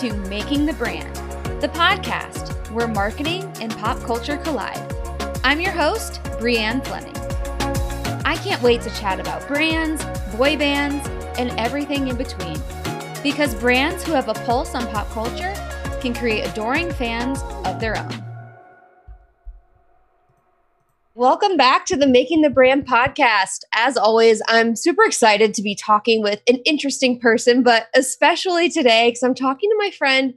to Making the Brand, the podcast where marketing and pop culture collide. I'm your host, Brianne Fleming. I can't wait to chat about brands, boy bands, and everything in between. Because brands who have a pulse on pop culture can create adoring fans of their own. Welcome back to the Making the Brand podcast. As always, I'm super excited to be talking with an interesting person, but especially today because I'm talking to my friend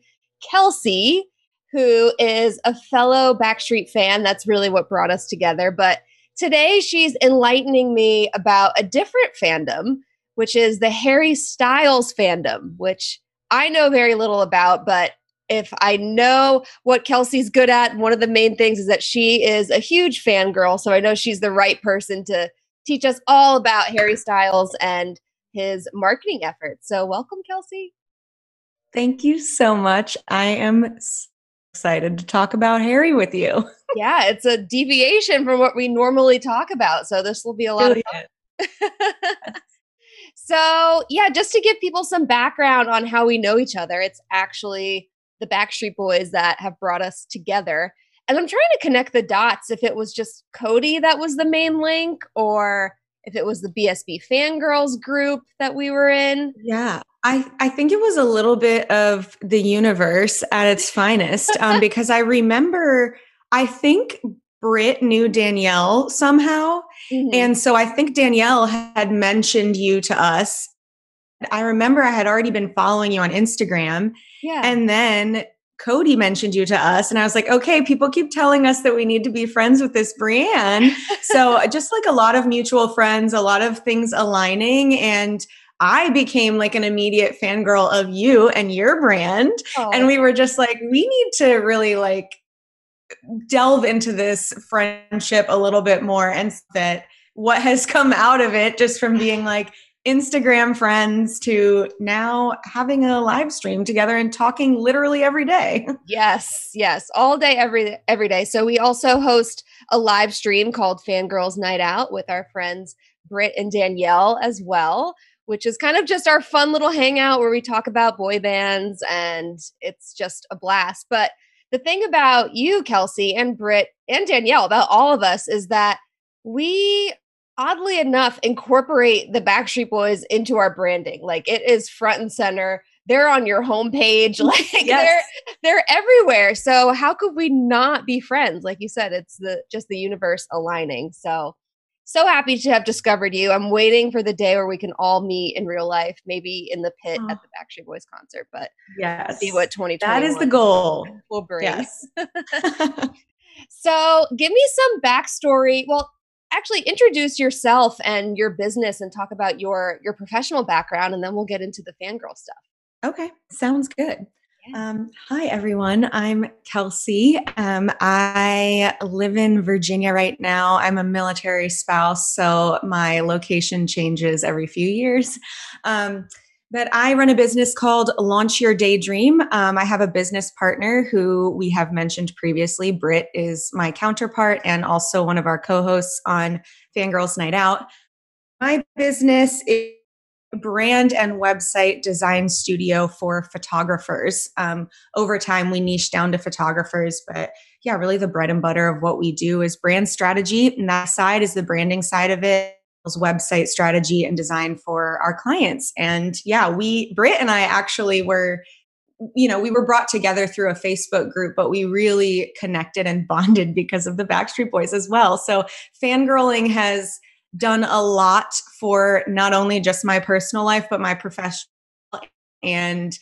Kelsey, who is a fellow Backstreet fan. That's really what brought us together. But today she's enlightening me about a different fandom, which is the Harry Styles fandom, which I know very little about, but if I know what Kelsey's good at, one of the main things is that she is a huge fangirl. So I know she's the right person to teach us all about Harry Styles and his marketing efforts. So welcome, Kelsey. Thank you so much. I am excited to talk about Harry with you. yeah, it's a deviation from what we normally talk about. So this will be a lot of fun. so, yeah, just to give people some background on how we know each other, it's actually the Backstreet Boys that have brought us together. And I'm trying to connect the dots if it was just Cody that was the main link or if it was the BSB fangirls group that we were in. Yeah. I, I think it was a little bit of the universe at its finest um, because I remember, I think Britt knew Danielle somehow. Mm-hmm. And so I think Danielle had mentioned you to us. I remember I had already been following you on Instagram yeah. And then Cody mentioned you to us, and I was like, okay, people keep telling us that we need to be friends with this brand. so, just like a lot of mutual friends, a lot of things aligning. And I became like an immediate fangirl of you and your brand. Oh. And we were just like, we need to really like delve into this friendship a little bit more and that what has come out of it just from being like Instagram friends to now having a live stream together and talking literally every day. Yes, yes, all day every every day. So we also host a live stream called Fangirls Night Out with our friends Britt and Danielle as well, which is kind of just our fun little hangout where we talk about boy bands and it's just a blast. But the thing about you, Kelsey, and Britt and Danielle, about all of us, is that we oddly enough incorporate the Backstreet Boys into our branding. Like it is front and center. They're on your homepage. Like yes. they're they're everywhere. So how could we not be friends? Like you said, it's the just the universe aligning. So so happy to have discovered you. I'm waiting for the day where we can all meet in real life, maybe in the pit oh. at the Backstreet Boys concert. But yeah, see what 2020 that is the goal will bring. Yes. so give me some backstory. Well, actually introduce yourself and your business and talk about your your professional background and then we'll get into the fangirl stuff. Okay sounds good. Um, hi everyone. I'm kelsey. Um, i live in virginia right now. I'm a military spouse so my location changes every few years. Um, but I run a business called Launch Your Daydream. Um, I have a business partner who we have mentioned previously. Britt is my counterpart and also one of our co hosts on Fangirls Night Out. My business is a brand and website design studio for photographers. Um, over time, we niche down to photographers, but yeah, really the bread and butter of what we do is brand strategy. And that side is the branding side of it website strategy and design for our clients. And yeah, we, Britt and I actually were, you know, we were brought together through a Facebook group, but we really connected and bonded because of the Backstreet Boys as well. So fangirling has done a lot for not only just my personal life, but my professional. And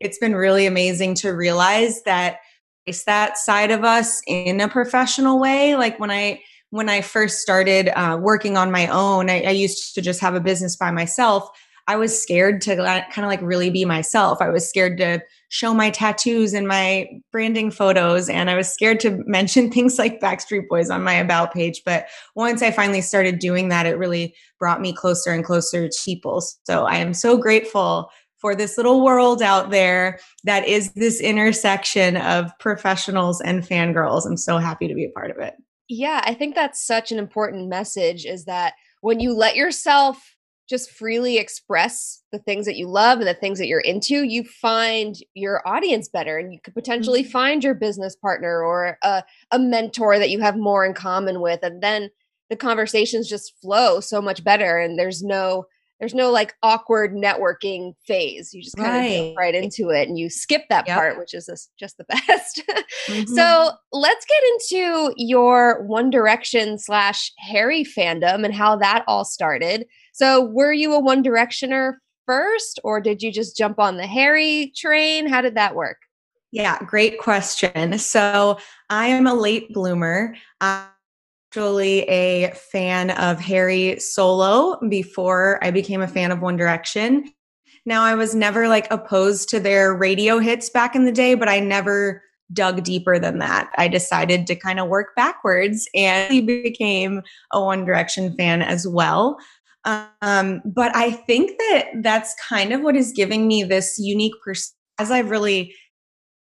it's been really amazing to realize that it's that side of us in a professional way. Like when I, when I first started uh, working on my own, I, I used to just have a business by myself. I was scared to kind of like really be myself. I was scared to show my tattoos and my branding photos. And I was scared to mention things like Backstreet Boys on my About page. But once I finally started doing that, it really brought me closer and closer to people. So I am so grateful for this little world out there that is this intersection of professionals and fangirls. I'm so happy to be a part of it. Yeah, I think that's such an important message is that when you let yourself just freely express the things that you love and the things that you're into, you find your audience better and you could potentially mm-hmm. find your business partner or a, a mentor that you have more in common with. And then the conversations just flow so much better and there's no there's no like awkward networking phase. You just kind right. of right into it and you skip that yep. part, which is just, just the best. mm-hmm. So let's get into your One Direction slash Harry fandom and how that all started. So were you a One Directioner first, or did you just jump on the Harry train? How did that work? Yeah, great question. So I am a late bloomer. I actually a fan of Harry solo before I became a fan of One Direction. Now, I was never like opposed to their radio hits back in the day, but I never dug deeper than that. I decided to kind of work backwards and became a One Direction fan as well. Um, but I think that that's kind of what is giving me this unique perspective as I've really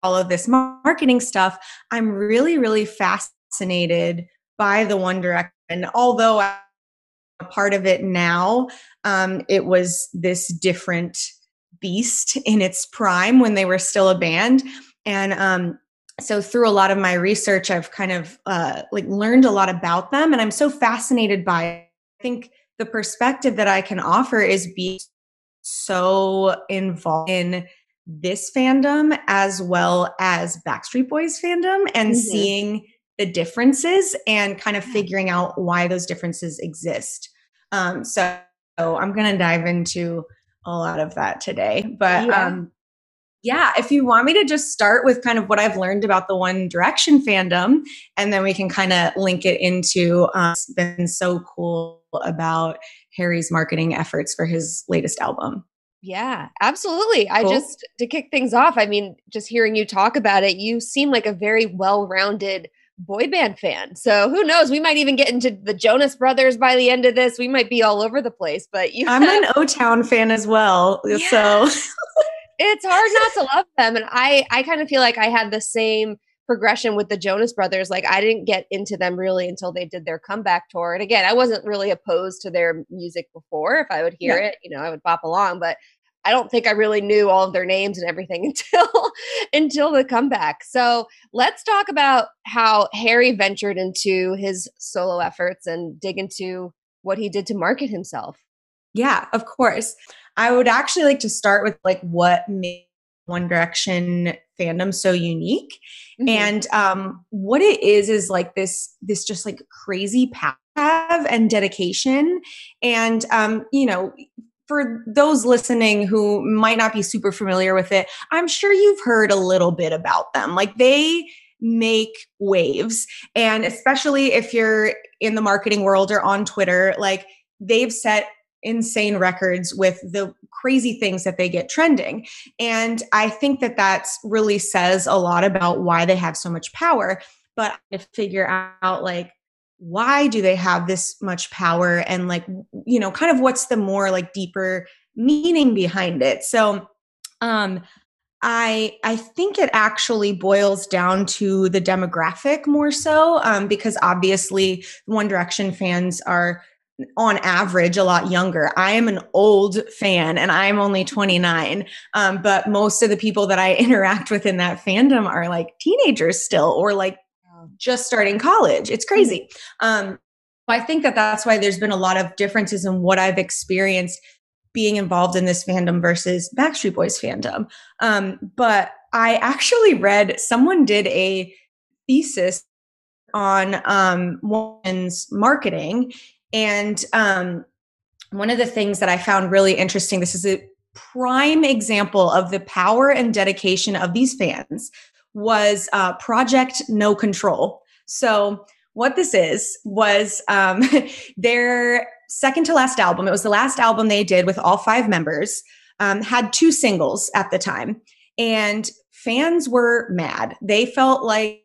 followed this marketing stuff. I'm really, really fascinated by the One Direction. Although I'm a part of it now, um, it was this different beast in its prime when they were still a band. And um, so through a lot of my research, I've kind of uh, like learned a lot about them, and I'm so fascinated by it. I think the perspective that I can offer is be so involved in this fandom as well as Backstreet Boys fandom and mm-hmm. seeing the differences and kind of figuring out why those differences exist. Um, so, I'm going to dive into a lot of that today. But yeah. Um, yeah, if you want me to just start with kind of what I've learned about the One Direction fandom, and then we can kind of link it into uh, it's been so cool about Harry's marketing efforts for his latest album. Yeah, absolutely. Cool. I just to kick things off, I mean, just hearing you talk about it, you seem like a very well-rounded boy band fan. So who knows? We might even get into the Jonas Brothers by the end of this. We might be all over the place. But you, I'm have- an O Town fan as well. So it's hard not to love them, and I I kind of feel like I had the same progression with the Jonas Brothers. Like I didn't get into them really until they did their comeback tour. And again, I wasn't really opposed to their music before. If I would hear yeah. it, you know, I would pop along. But I don't think I really knew all of their names and everything until until the comeback. So let's talk about how Harry ventured into his solo efforts and dig into what he did to market himself. Yeah, of course. I would actually like to start with like what made One Direction fandom so unique. Mm-hmm. And um what it is is like this this just like crazy path and dedication and um you know for those listening who might not be super familiar with it, I'm sure you've heard a little bit about them. Like they make waves. And especially if you're in the marketing world or on Twitter, like they've set insane records with the crazy things that they get trending. And I think that that really says a lot about why they have so much power. But to figure out like why do they have this much power? And like you know kind of what's the more like deeper meaning behind it? So um i i think it actually boils down to the demographic more so um because obviously one direction fans are on average a lot younger. I am an old fan and i'm only 29 um, but most of the people that i interact with in that fandom are like teenagers still or like just starting college. It's crazy. Um, I think that that's why there's been a lot of differences in what I've experienced being involved in this fandom versus Backstreet Boys fandom. Um, but I actually read someone did a thesis on um, one's marketing, and um, one of the things that I found really interesting. This is a prime example of the power and dedication of these fans was uh, Project No Control. So, what this is was um, their second to last album. It was the last album they did with all five members, um, had two singles at the time. And fans were mad. They felt like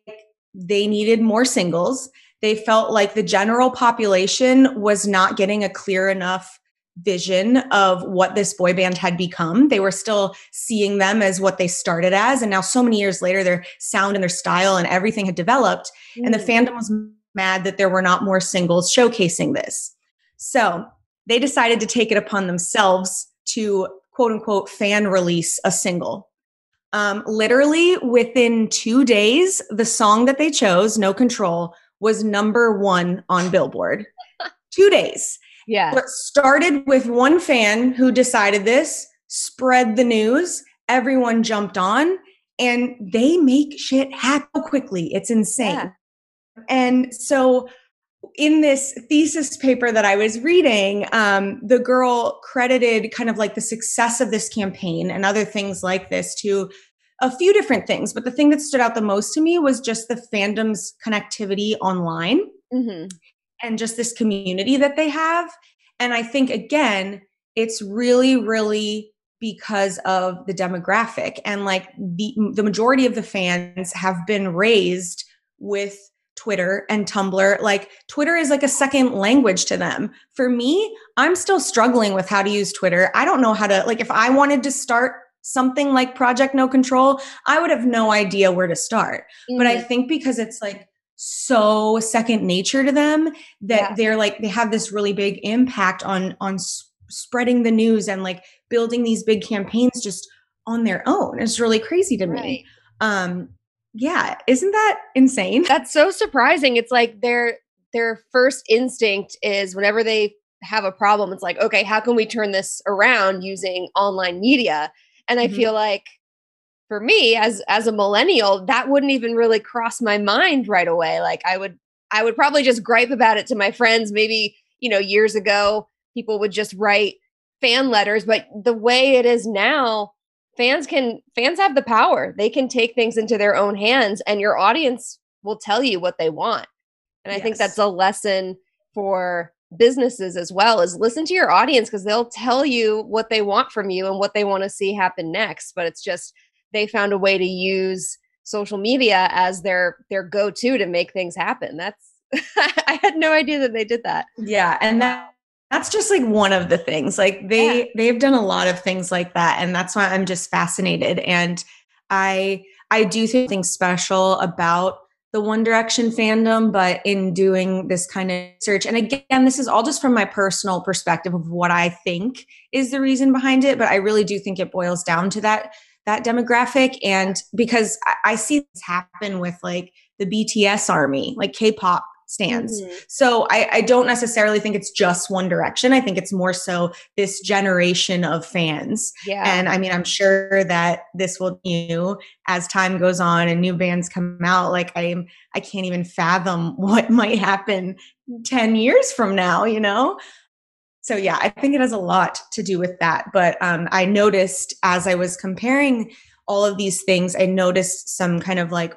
they needed more singles. They felt like the general population was not getting a clear enough vision of what this boy band had become. They were still seeing them as what they started as. And now, so many years later, their sound and their style and everything had developed. Mm. And the mm. fandom was mad that there were not more singles showcasing this. So they decided to take it upon themselves to quote unquote fan release a single. Um, literally within two days, the song that they chose, No Control, was number one on Billboard. two days. Yeah. But started with one fan who decided this, spread the news, everyone jumped on, and they make shit happen quickly. It's insane. Yeah. And so in this thesis paper that I was reading, um, the girl credited kind of like the success of this campaign and other things like this to a few different things. But the thing that stood out the most to me was just the fandom's connectivity online mm-hmm. And just this community that they have. And I think, again, it's really, really because of the demographic and like the the majority of the fans have been raised with Twitter and Tumblr. Like Twitter is like a second language to them. For me, I'm still struggling with how to use Twitter. I don't know how to like if I wanted to start something like Project No Control, I would have no idea where to start. Mm-hmm. But I mm-hmm. think because it's like so second nature to them that yeah. they're like they have this really big impact on on s- spreading the news and like building these big campaigns just on their own. It's really crazy to right. me. Um yeah, isn't that insane? That's so surprising. It's like their their first instinct is whenever they have a problem, it's like, okay, how can we turn this around using online media? And I mm-hmm. feel like for me as as a millennial, that wouldn't even really cross my mind right away. Like I would I would probably just gripe about it to my friends. Maybe, you know, years ago, people would just write fan letters, but the way it is now, fans can fans have the power. They can take things into their own hands and your audience will tell you what they want. And I yes. think that's a lesson for businesses as well is listen to your audience because they'll tell you what they want from you and what they want to see happen next but it's just they found a way to use social media as their their go-to to make things happen that's i had no idea that they did that yeah and that that's just like one of the things like they yeah. they've done a lot of things like that and that's why i'm just fascinated and i i do think something special about the one direction fandom but in doing this kind of search and again this is all just from my personal perspective of what i think is the reason behind it but i really do think it boils down to that that demographic and because i, I see this happen with like the bts army like k-pop stans. Mm-hmm. So I, I don't necessarily think it's just One Direction. I think it's more so this generation of fans. Yeah. And I mean, I'm sure that this will new as time goes on and new bands come out. Like I'm, I can't even fathom what might happen 10 years from now, you know? So yeah, I think it has a lot to do with that. But um, I noticed as I was comparing all of these things, I noticed some kind of like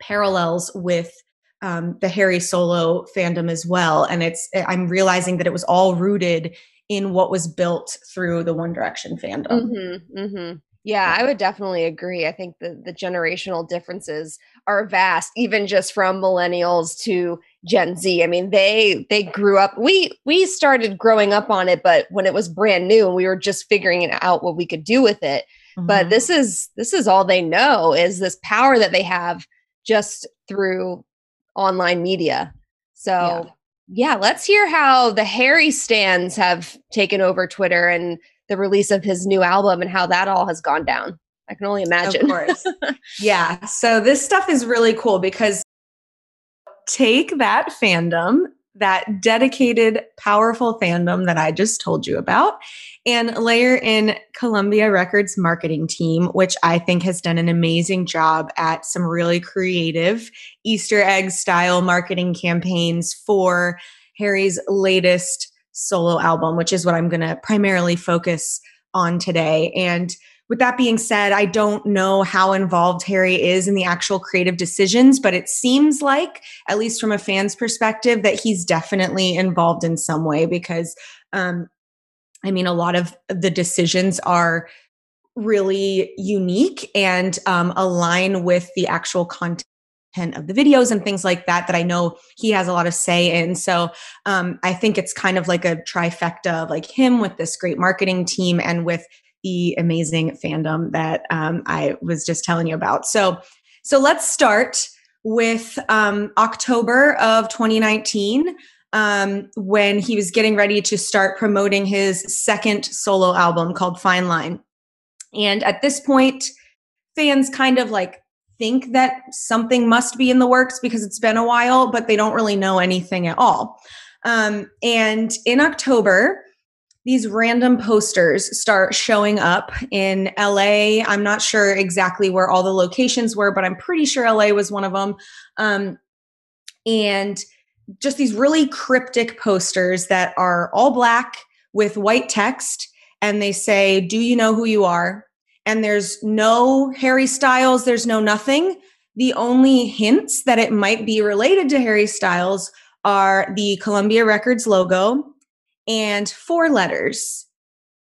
parallels with um, the Harry Solo fandom as well. And it's I'm realizing that it was all rooted in what was built through the One Direction fandom. Mm-hmm, mm-hmm. Yeah, I would definitely agree. I think the the generational differences are vast, even just from millennials to Gen Z. I mean, they they grew up. We we started growing up on it, but when it was brand new and we were just figuring out what we could do with it. Mm-hmm. But this is this is all they know is this power that they have just through online media. So, yeah. yeah, let's hear how the Harry stans have taken over Twitter and the release of his new album and how that all has gone down. I can only imagine. Of course. yeah. So this stuff is really cool because take that fandom that dedicated, powerful fandom that I just told you about and layer in Columbia Records marketing team, which I think has done an amazing job at some really creative Easter egg style marketing campaigns for Harry's latest solo album, which is what I'm going to primarily focus on today. And with that being said, I don't know how involved Harry is in the actual creative decisions, but it seems like, at least from a fan's perspective, that he's definitely involved in some way because, um, I mean, a lot of the decisions are really unique and um, align with the actual content of the videos and things like that that I know he has a lot of say in. So um, I think it's kind of like a trifecta of like him with this great marketing team and with the amazing fandom that um, I was just telling you about. So, so let's start with um, October of 2019. um, when he was getting ready to start promoting his second solo album called Fine Line. And at this point, fans kind of like think that something must be in the works because it's been a while, but they don't really know anything at all. Um, and in October, these random posters start showing up in LA. I'm not sure exactly where all the locations were, but I'm pretty sure LA was one of them. Um, and just these really cryptic posters that are all black with white text and they say, Do you know who you are? And there's no Harry Styles, there's no nothing. The only hints that it might be related to Harry Styles are the Columbia Records logo and four letters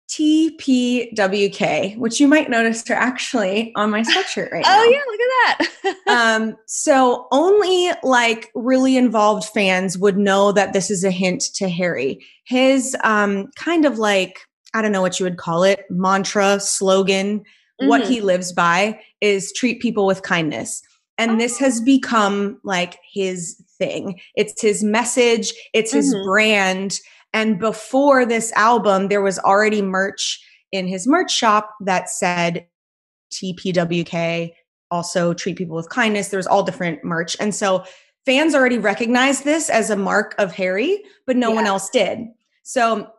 TPWK, which you might notice are actually on my sweatshirt right now. oh, yeah, look at that. um, so only like really involved fans would know that this is a hint to Harry. His um, kind of like, I don't know what you would call it, mantra, slogan, mm-hmm. what he lives by is treat people with kindness. And oh. this has become like his thing. It's his message, it's his mm-hmm. brand and before this album, there was already merch in his merch shop that said TPWK, also treat people with kindness. There was all different merch. And so fans already recognized this as a mark of Harry, but no yeah. one else did. So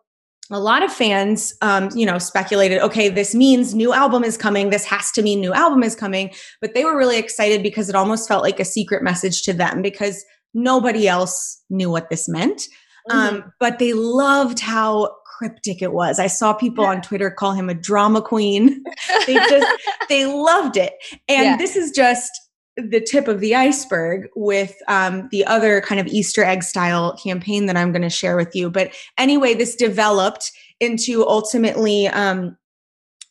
a lot of fans, um, you know, speculated, okay, this means new album is coming. This has to mean new album is coming. But they were really excited because it almost felt like a secret message to them because nobody else knew what this meant. Mm-hmm. Um, but they loved how cryptic it was. I saw people yeah. on Twitter call him a drama queen. they just they loved it. And yeah. this is just the tip of the iceberg with um, the other kind of Easter egg style campaign that I'm going to share with you. But anyway, this developed into ultimately, um,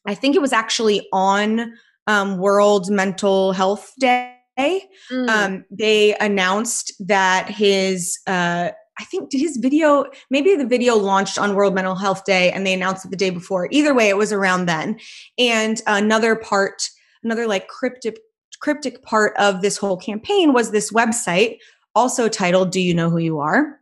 I think it was actually on um, World Mental Health Day. Mm. Um, they announced that his uh, I think did his video maybe the video launched on World Mental Health Day and they announced it the day before. Either way, it was around then. And another part, another like cryptic cryptic part of this whole campaign was this website also titled "Do You Know Who You Are?"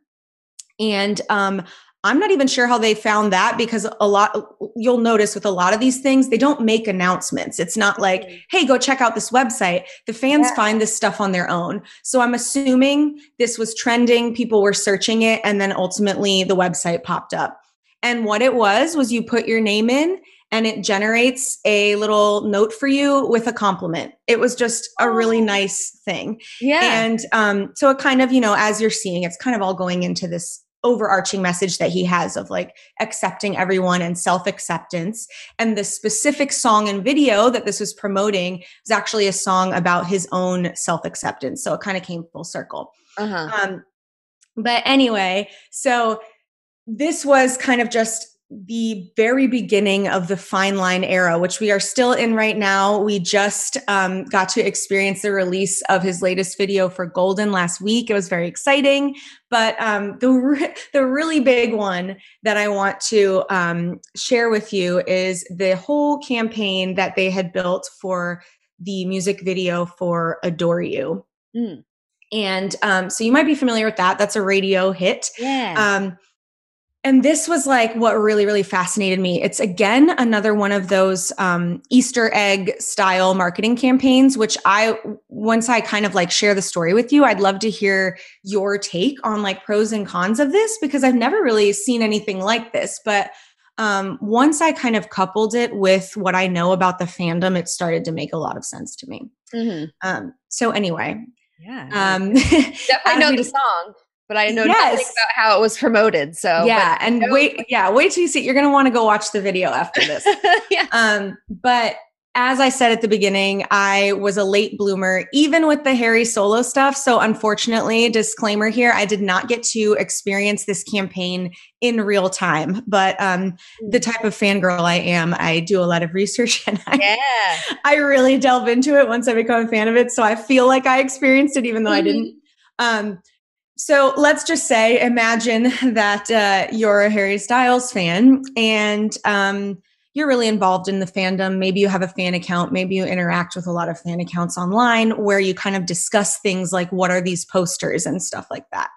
And um, I'm not even sure how they found that because a lot you'll notice with a lot of these things they don't make announcements. It's not like. "Hey, go check out this website." The fans yeah. find this stuff on their own. So I'm assuming this was trending, people were searching it and then ultimately the website popped up. And what it was was you put your name in and it generates a little note for you with a compliment. It was just a really oh. nice thing. Yeah. And um, so it kind of, you know, as you're seeing, it's kind of all going into this overarching message that he has of like accepting everyone and self-acceptance. And the specific song and video that this was promoting was actually a song about his own self-acceptance. So it kind of came full circle. Uh-huh. um, but anyway so this was kind of just the very beginning of the fine line era, which we are still in right now. We just um, got to experience the release of his latest video for Golden last week. It was very exciting. But um, the re- the really big one that I want to um, share with you is the whole campaign that they had built for the music video for "Adore You." Mm. And um, so you might be familiar with that. That's a radio hit. Yeah. Um, and this was like what really really fascinated me. It's again another one of those um, easter egg style marketing campaigns which i once i kind of like share the story with you i'd love to hear your take on like pros and cons of this because i've never really seen anything like this. But um, once i kind of coupled it with what i know about the fandom it started to make a lot of sense to me. Mm-hmm. um, so anyway yeah um, definitely know the song but I know yes. nothing about how it was promoted. So yeah, and wait, yeah, wait till you see. You're gonna want to go watch the video after this. yeah. Um, but as I said at the beginning, I was a late bloomer, even with the Harry solo stuff. So, unfortunately, disclaimer here, I did not get to experience this campaign in real time. But um, the mm. type of fangirl I am, I do a lot of research and I, yeah. I really delve into it once I become a fan of it. So, I feel like I experienced it, even though mm-hmm. I didn't. Um, so let's just say, imagine that uh, you're a Harry Styles fan and um, you're really involved in the fandom. Maybe you have a fan account. Maybe you interact with a lot of fan accounts online where you kind of discuss things like what are these posters and stuff like that.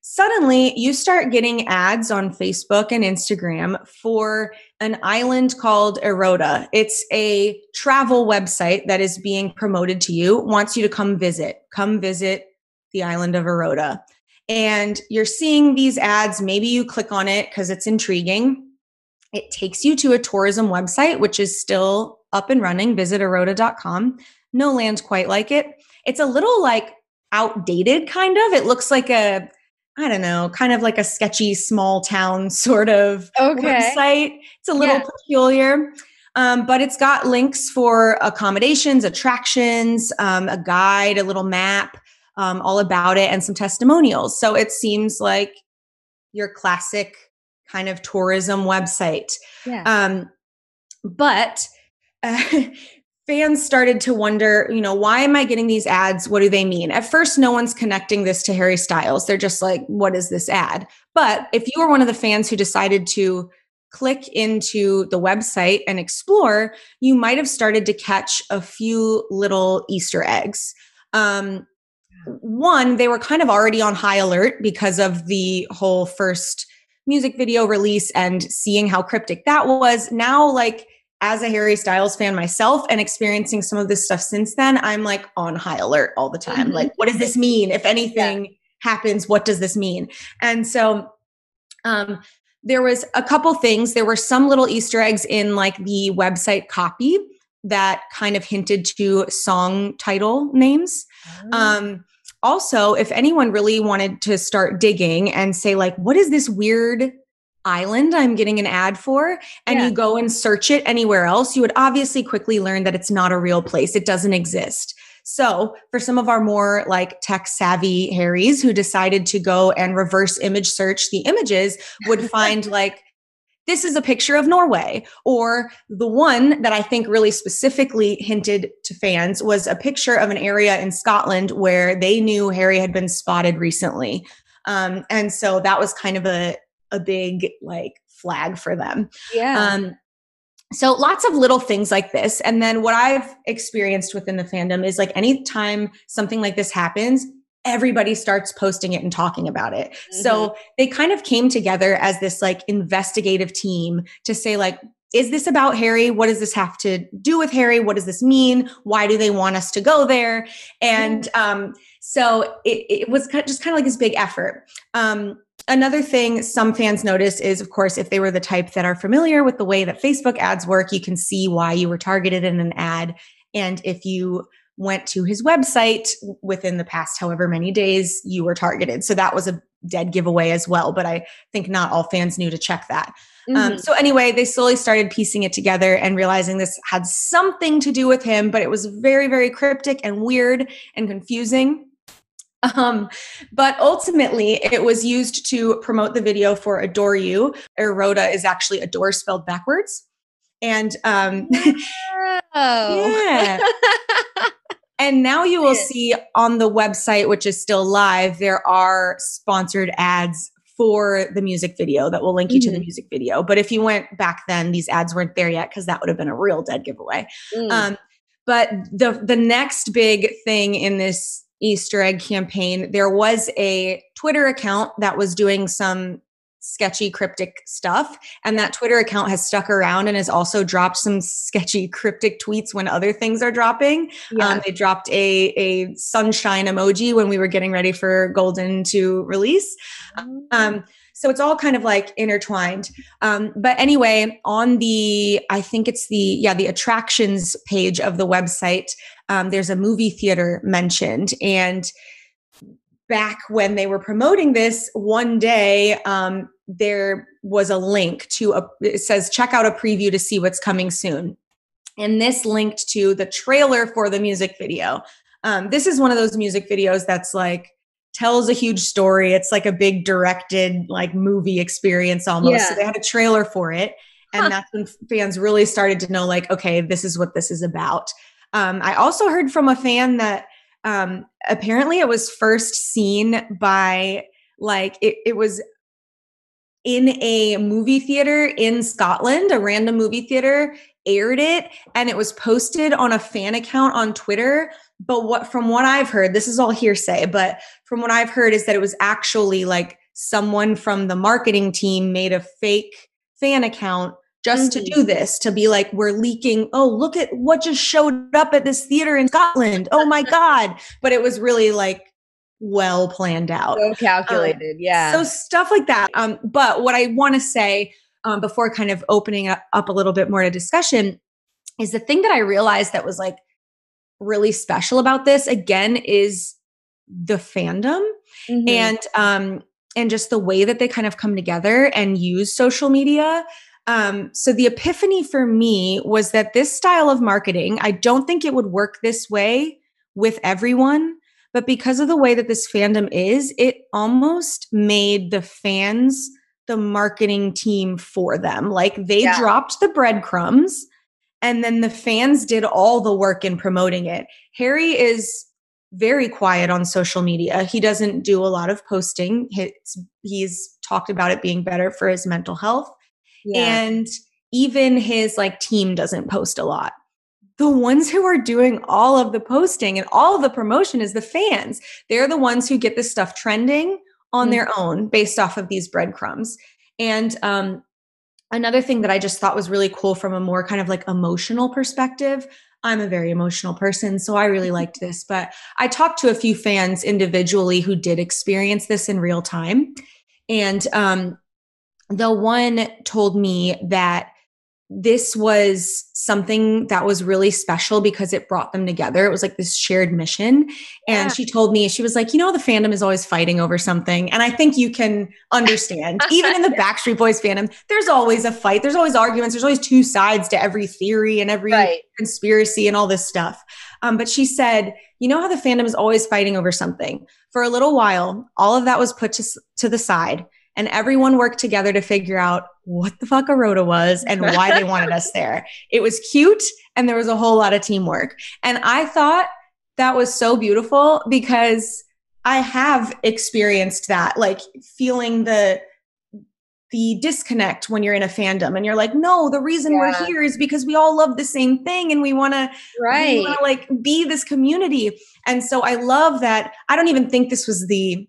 suddenly you start getting ads on Facebook and Instagram for an island called Eroda. It's a travel website that is being promoted to you, wants you to come visit. Come visit the island of Eroda. And you're seeing these ads. Maybe you click on it because it's intriguing. It takes you to a tourism website, which is still up and running. Visit eroda.com. No land's quite like it. It's a little like outdated, kind of. It looks like a I don't know, kind of like a sketchy small town sort of okay. website. It's a little yeah. peculiar. Um, but it's got links for accommodations, attractions, um, a guide, a little map, um, all about it, and some testimonials. So it seems like your classic kind of tourism website. Yeah. Um, but uh, fans started to wonder, you know, why am I getting these ads? What do they mean? At first, no one's connecting this to Harry Styles. They're just like, what is this ad? But if you were one of the fans who decided to click into the website and explore, you might have started to catch a few little Easter eggs. Um, one, they were kind of already on high alert because of the whole first music video release and seeing how cryptic that was. Now, like, as a Harry Styles fan myself and experiencing some of this stuff since then, I'm like on high alert all the time. Mm-hmm. Like, what does this mean? If anything yeah. happens, what does this mean? And so, um, there was a couple things. There were some little Easter eggs in like the website copy that kind of hinted to song title names. Oh. Um, also, if anyone really wanted to start digging and say, like, what is this weird island I'm getting an ad for and yeah. you go and search it anywhere else, you would obviously quickly learn that it's not a real place. It doesn't exist. So, for some of our more like tech savvy Harrys who decided to go and reverse image search the images, would find like, this is a picture of Norway. Or the one that I think really specifically hinted to fans was a picture of an area in Scotland where they knew Harry had been spotted recently. Um, and so that was kind of a a big like flag for them. Yeah. Um, so lots of little things like this. And then what I've experienced within the fandom is like anytime something like this happens, everybody starts posting it and talking about it. Mm-hmm. So they kind of came together as this like investigative team to say like is this about Harry? What does this have to do with Harry? What does this mean? Why do they want us to go there? And um, so it, it was just kind of like this big effort. Um, another thing some fans noticed is, of course, if they were the type that are familiar with the way that Facebook ads work, you can see why you were targeted in an ad. And if you went to his website within the past however many days, you were targeted. So that was a dead giveaway as well. But I think not all fans knew to check that. Um, mm-hmm. Um, so anyway, they slowly started piecing it together and realizing this had something to do with him, but it was very, very cryptic and weird and confusing. Um, but ultimately, it was used to promote the video for Adore You. Eroda is actually adore spelled backwards. And um, yeah. and now you will see on the website, which is still live, there are sponsored ads for the music video that will link you mm-hmm. to the mm-hmm. music video. But if you went back then, these ads weren't there yet because that would have been a real dead giveaway. Mm. Um, but the the next big thing in this Easter egg campaign, there was a Twitter account that was doing some sketchy cryptic stuff and that twitter account has stuck around and has also dropped some sketchy cryptic tweets when other things are dropping yeah. um, they dropped a, a sunshine emoji when we were getting ready for golden to release um, so it's all kind of like intertwined um, but anyway on the i think it's the yeah the attractions page of the website um, there's a movie theater mentioned. And back when they were promoting this, one day um, there was a link to a, it says, check out a preview to see what's coming soon. And this linked to the trailer for the music video. Um, this is one of those music videos that's like, tells a huge story. It's like a big directed like movie experience almost. Yeah. So they had a trailer for it. And huh. that's when fans really started to know, like, okay, this is what this is about. Um, I also heard from a fan that um, apparently it was first seen by like it, it was in a movie theater in Scotland, a random movie theater aired it and it was posted on a fan account on Twitter. But what from what I've heard, this is all hearsay, but from what I've heard is that it was actually like someone from the marketing team made a fake fan account just mm-hmm. to do this to be like we're leaking oh look at what just showed up at this theater in Scotland. Oh my god. But it was really like well planned out. So calculated um, yeah. so stuff like that. Um but what I want to say um, before kind of opening up, up a little bit more to discussion is the thing that I realized that was like really special about this again is the fandom mm-hmm. and um and just the way that they kind of come together and use social media um, so the epiphany for me was that this style of marketing, I don't think it would work this way with everyone, but because of the way that this fandom is, it almost made the fans the marketing team for them. Like they yeah. dropped the breadcrumbs and then the fans did all the work in promoting it. Harry is very quiet on social media. He doesn't do a lot of posting. He's, he's talked about it being better for his mental health. Yeah. And even his like team doesn't post a lot. The ones who are doing all of the posting and all of the promotion is the fans. They're the ones who get this stuff trending on mm-hmm. their own based off of these breadcrumbs. And um, another thing that I just thought was really cool from a more kind of like emotional perspective. I'm a very emotional person, so I really liked this. But I talked to a few fans individually who did experience this in real time. And um, the one told me that this was something that was really special because it brought them together. It was like this shared mission. And yeah. she told me, she was like, you know, the fandom is always fighting over something. And I think you can understand, even in the Backstreet Boys fandom, there's always a fight. There's always arguments. There's always two sides to every theory and every right. conspiracy and all this stuff. Um, but she said, you know how the fandom is always fighting over something. For a little while, all of that was put to, to the side and everyone worked together to figure out what the fuck Eroda was and why they wanted us there. It was cute and there was a whole lot of teamwork. And I thought that was so beautiful because I have experienced that, like feeling the the disconnect when you're in a fandom and you're like, no, the reason yeah. we're here is because we all love the same thing and we want to right. like be this community. And so I love that. I don't even think this was the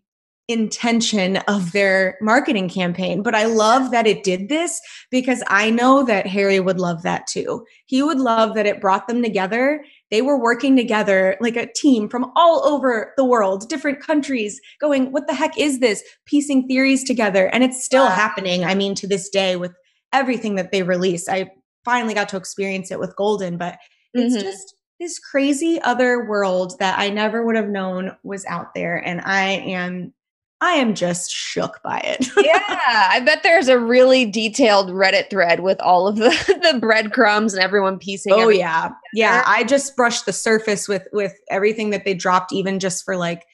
intention of their marketing campaign. But I love that it did this because I know that Harry would love that too. He would love that it brought them together. They were working together like a team from all over the world, different countries, going, What the heck is this? Piecing theories together. And it's still yeah. happening. I mean, to this day, with everything that they release. I finally got to experience it with Golden, but it's mm-hmm. just this crazy other world that I never would have known was out there. And I am I am just shook by it. yeah, I bet there's a really detailed Reddit thread with all of the, the breadcrumbs and everyone piecing. Oh yeah, together. yeah. I just brushed the surface with with everything that they dropped, even just for like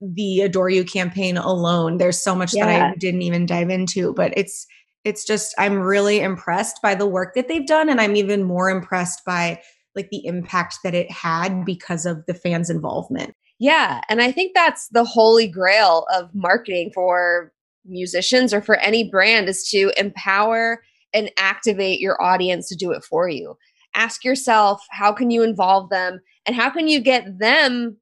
the Adore You campaign alone. There's so much yeah. that I didn't even dive into, but it's it's just I'm really impressed by the work that they've done, and I'm even more impressed by like the impact that it had because of the fans' involvement. Yeah. And I think that's the holy grail of marketing for musicians or for any brand is to empower and activate your audience to do it for you. Ask yourself, how can you involve them and how can you get them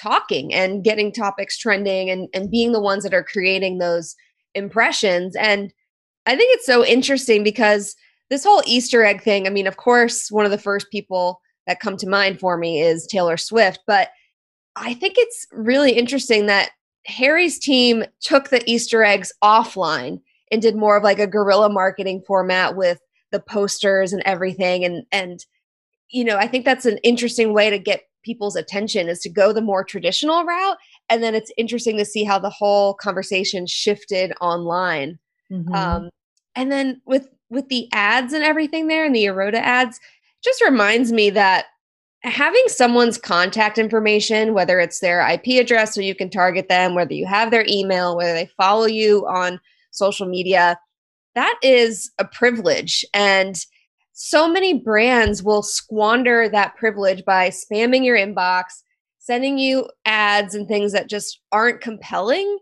talking and getting topics trending and, and being the ones that are creating those impressions? And I think it's so interesting because this whole Easter egg thing, I mean, of course, one of the first people that come to mind for me is Taylor Swift, but I think it's really interesting that Harry's team took the Easter eggs offline and did more of like a guerrilla marketing format with the posters and everything and and you know, I think that's an interesting way to get people's attention is to go the more traditional route and then it's interesting to see how the whole conversation shifted online. Mm-hmm. Um and then with with the ads and everything there and the Eroda ads just reminds me that having someone's contact information, whether it's their IP address so you can target them, whether you have their email, whether they follow you on social media, that is a privilege. And so many brands will squander that privilege by spamming your inbox, sending you ads and things that just aren't compelling.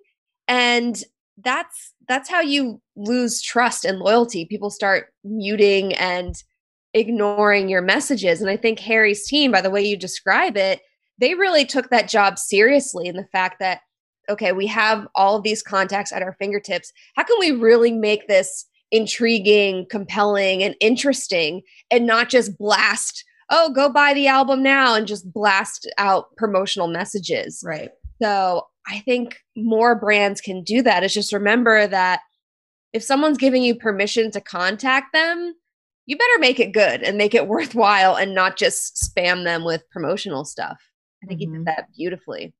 And that's that's how you lose trust and loyalty. People start muting and ignoring your messages. And I think Harry's team, by the way you describe it, they really took that job seriously in the fact that okay, we have all of these contacts at our fingertips. How can we really make this intriguing, compelling, and interesting and not just blast, oh, go buy the album now and just blast out promotional messages? Right. So I think more brands can do that. Is just remember that if someone's giving you permission to contact them, you better make it good and make it worthwhile and not just spam them with promotional stuff. I think mm-hmm. you did that beautifully.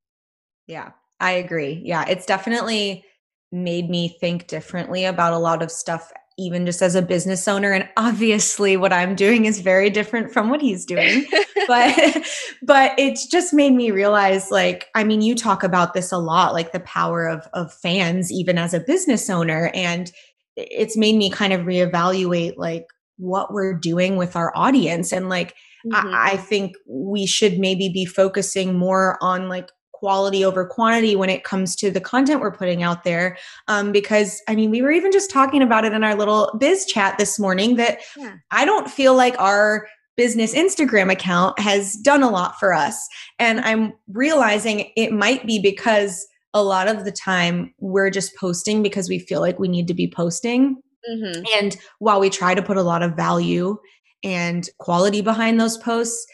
Yeah. I agree. Yeah, it's definitely made me think differently about a lot of stuff even just as a business owner and obviously what I'm doing is very different from what he's doing but but it's just made me realize like I mean you talk about this a lot like the power of of fans even as a business owner and it's made me kind of reevaluate like what we're doing with our audience and like mm-hmm. I, I think we should maybe be focusing more on like quality over quantity when it comes to the content we're putting out there. Um, because I mean, we were even just talking about it in our little biz chat this morning that yeah. I don't feel like our business Instagram account has done a lot for us. And I'm realizing it might be because a lot of the time we're just posting because we feel like we need to be posting. Mm-hmm. And while we try to put a lot of value and quality behind those posts,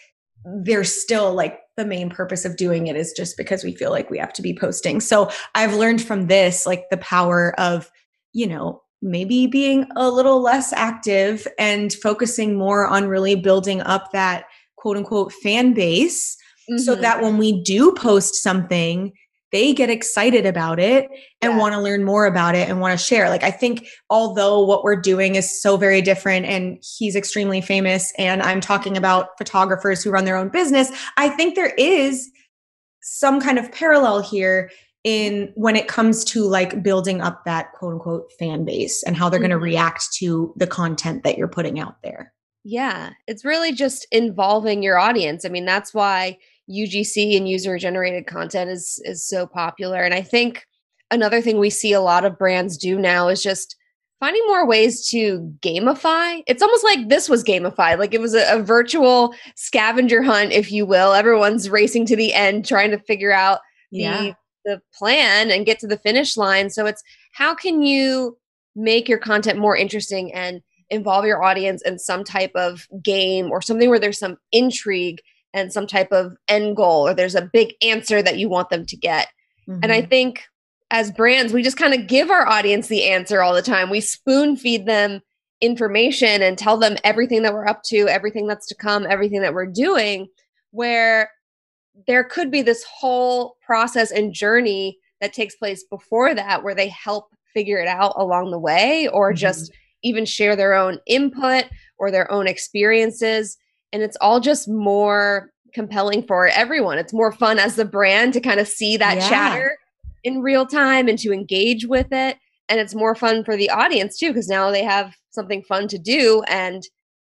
there's still like the main purpose of doing it is just because we feel like we have to be posting. So I've learned from this like the power of, you know, maybe being a little less active and focusing more on really building up that quote unquote fan base mm-hmm. so that when we do post something, they get excited about it and yeah. want to learn more about it and want to share. Like, I think although what we're doing is so very different and he's extremely famous, and I'm talking about photographers who run their own business, I think there is some kind of parallel here in when it comes to like building up that quote unquote fan base and how they're mm-hmm. going to react to the content that you're putting out there. Yeah, it's really just involving your audience. I mean, that's why UGC and user generated content is is so popular and I think another thing we see a lot of brands do now is just finding more ways to gamify. It's almost like this was gamified, like it was a, a, virtual scavenger hunt, if you will. Everyone's racing to the end, trying to figure out the yeah. the plan and get to the finish line. So it's how can you make your content more interesting and involve your audience in some type of game or something where there's some intrigue and some type of end goal or there's a big answer that you want them to get. Mm-hmm. And I mm-hmm. think as brands, we just kind of give our audience the answer all the time. We spoon feed them information and tell them everything that we're up to, everything that's to come, everything that we're doing, where there could be this whole process and journey that takes place before that where they help figure it out along the way or mm-hmm. just even share their own input or their own experiences and it's all just more compelling for everyone. It's more fun as the brand to kind of see that yeah. chatter in real time and to engage with it. And it's more fun for the audience too, because now they have something fun to do. And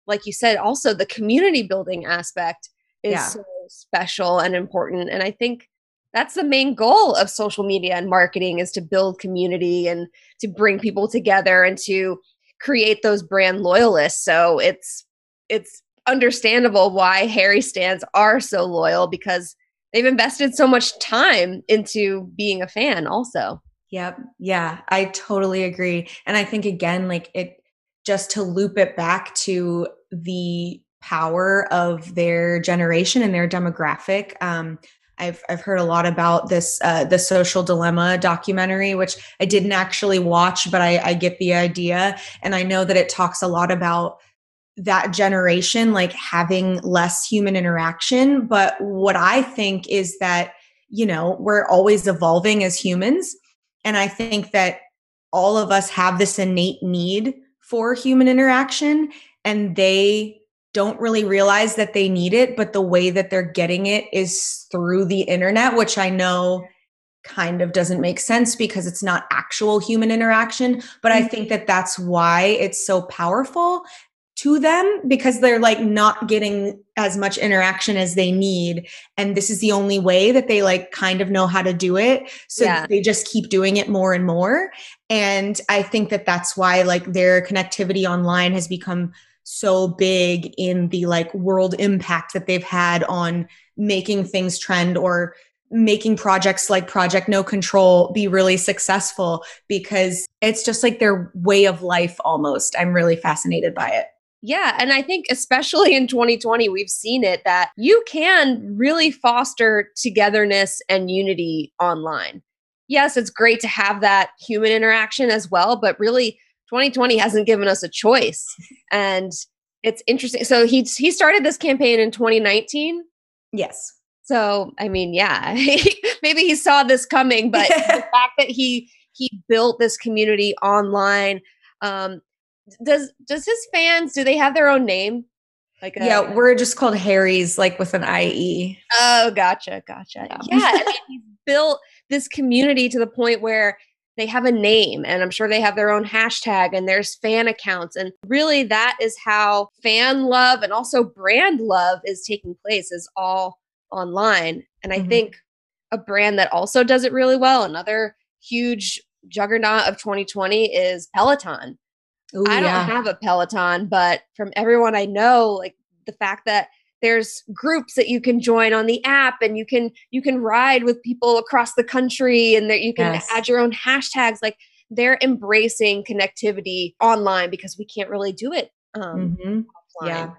like you said, also the community building aspect is yeah. so special and important. And I think that's the main goal of social media and marketing is to build community and to bring people together and to create those brand loyalists. So it's it's understandable why Harry stans are so loyal because they've invested so much time into being a fan also. Yep. Yeah, I totally agree. And I think again like it just to loop it back to the power of their generation and their demographic um I've I've heard a lot about this uh, the social dilemma documentary, which I didn't actually watch, but I, I get the idea, and I know that it talks a lot about that generation like having less human interaction. But what i think is that you know we're always evolving as humans. And i think that all of us have this innate need for human interaction and they don't really realize that they need it but the way that they're getting it is through the internet which i know kind of doesn't make sense because it's not actual human interaction. But i mm-hmm. think that that's why it's so powerful to them because they're like not getting as much interaction as they need and this is the only way that they like kind of know how to do it so yeah. they just keep doing it more and more and i think that that's why like their connectivity online has become so big in the like world impact that they've had on making things trend or making projects like Project No Control be really successful because it's just like their way of life almost. I'm really fascinated by it. Yeah. And I think, especially in 2020, we've seen it that you can really foster togetherness and unity online. Yes, it's great to have that human interaction as well, but really, 2020 hasn't given us a choice. And it's interesting. So he, he started this campaign in 2019. Yes. So, I mean, yeah, maybe he saw this coming, but the fact that he he built this community online um, does does his fans do they have their own name? Like a, yeah, we're just called Harries, like with an IE. Oh, gotcha, gotcha. Yeah, yeah I mean, he's built this community to the point where they have a name, and I'm sure they have their own hashtag, and there's fan accounts, and really that is how fan love and also brand love is taking place. Is all online, and I mm-hmm. think a brand that also does it really well, another huge juggernaut of 2020 is Peloton. Ooh, I don't yeah. have a Peloton, but from everyone I know, like the fact that there's groups that you can join on the app and you can you can ride with people across the country and that you can yes. add your own hashtags like they're embracing connectivity online because we can't really do it um mm-hmm. yeah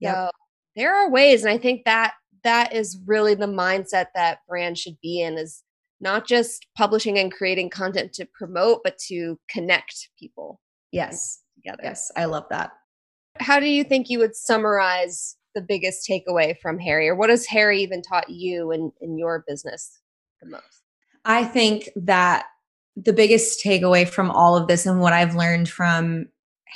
yeah there are ways and i think that that is really the mindset that brands should be in is not just publishing and creating content to promote but to connect people Yes. Together. Yes. I love that. How do you think you would summarize the biggest takeaway from Harry, or what has Harry even taught you in, in your business the most? I think that the biggest takeaway from all of this and what I've learned from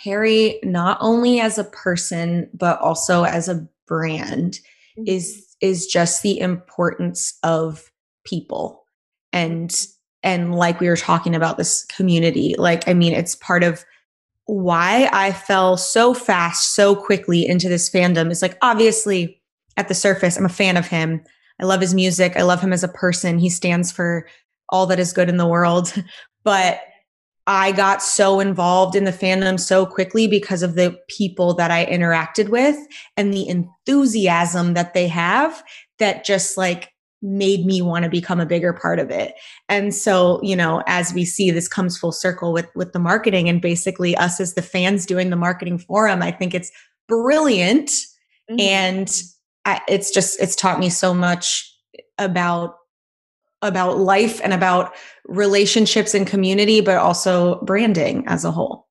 Harry, not only as a person, but also as a brand, mm-hmm. is is just the importance of people and and like we were talking about this community like i mean it's part of why I fell so fast, so quickly into this fandom is like obviously at the surface, I'm a fan of him. I love his music. I love him as a person. He stands for all that is good in the world. But I got so involved in the fandom so quickly because of the people that I interacted with and the enthusiasm that they have that just like made me want to become a bigger part of it. And so, you know, as we see this comes full circle with with the marketing and basically us as the fans doing the marketing forum I think it's brilliant mm-hmm. and I, it's just it's taught me so much about about life and about relationships and community but also branding as a whole.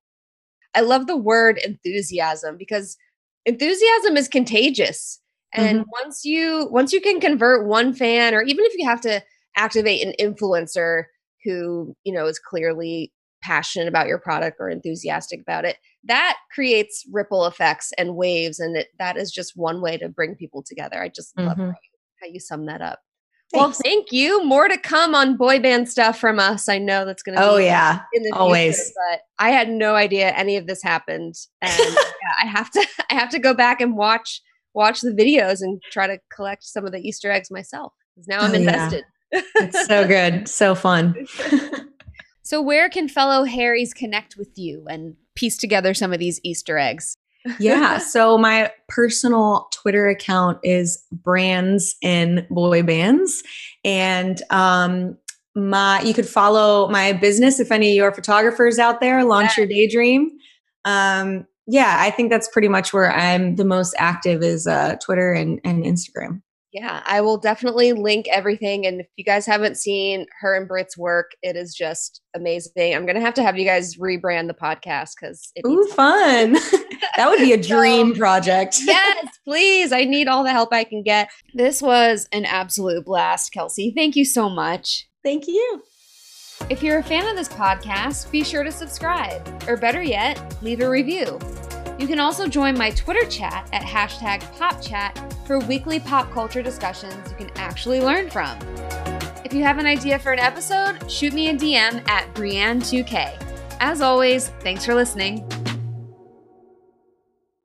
I love the word enthusiasm because enthusiasm is contagious and mm-hmm. once you once you can convert one fan or even if you have to activate an influencer who, you know, is clearly passionate about your product or enthusiastic about it, that creates ripple effects and waves and it, that is just one way to bring people together. I just mm-hmm. love how you, how you sum that up. Well, thank you. More to come on boy band stuff from us. I know that's going to. Oh yeah, always. Future, but I had no idea any of this happened, and yeah, I have to. I have to go back and watch watch the videos and try to collect some of the Easter eggs myself. Because now I'm oh, invested. Yeah. it's so good. So fun. so, where can fellow Harries connect with you and piece together some of these Easter eggs? yeah. So, my personal Twitter account is brands in boy bands. And, um, my you could follow my business if any of your photographers out there launch your daydream um, yeah, I think that's pretty much where I'm the most active is uh, Twitter and, and Instagram. Yeah, I will definitely link everything. And if you guys haven't seen her and Britt's work, it is just amazing. I'm gonna have to have you guys rebrand the podcast because ooh, fun! that would be a dream so, project. yes, please. I need all the help I can get. This was an absolute blast, Kelsey. Thank you so much. Thank you. If you're a fan of this podcast, be sure to subscribe, or better yet, leave a review. You can also join my Twitter chat at hashtag PopChat for weekly pop culture discussions you can actually learn from. If you have an idea for an episode, shoot me a DM at Brienne2K. As always, thanks for listening.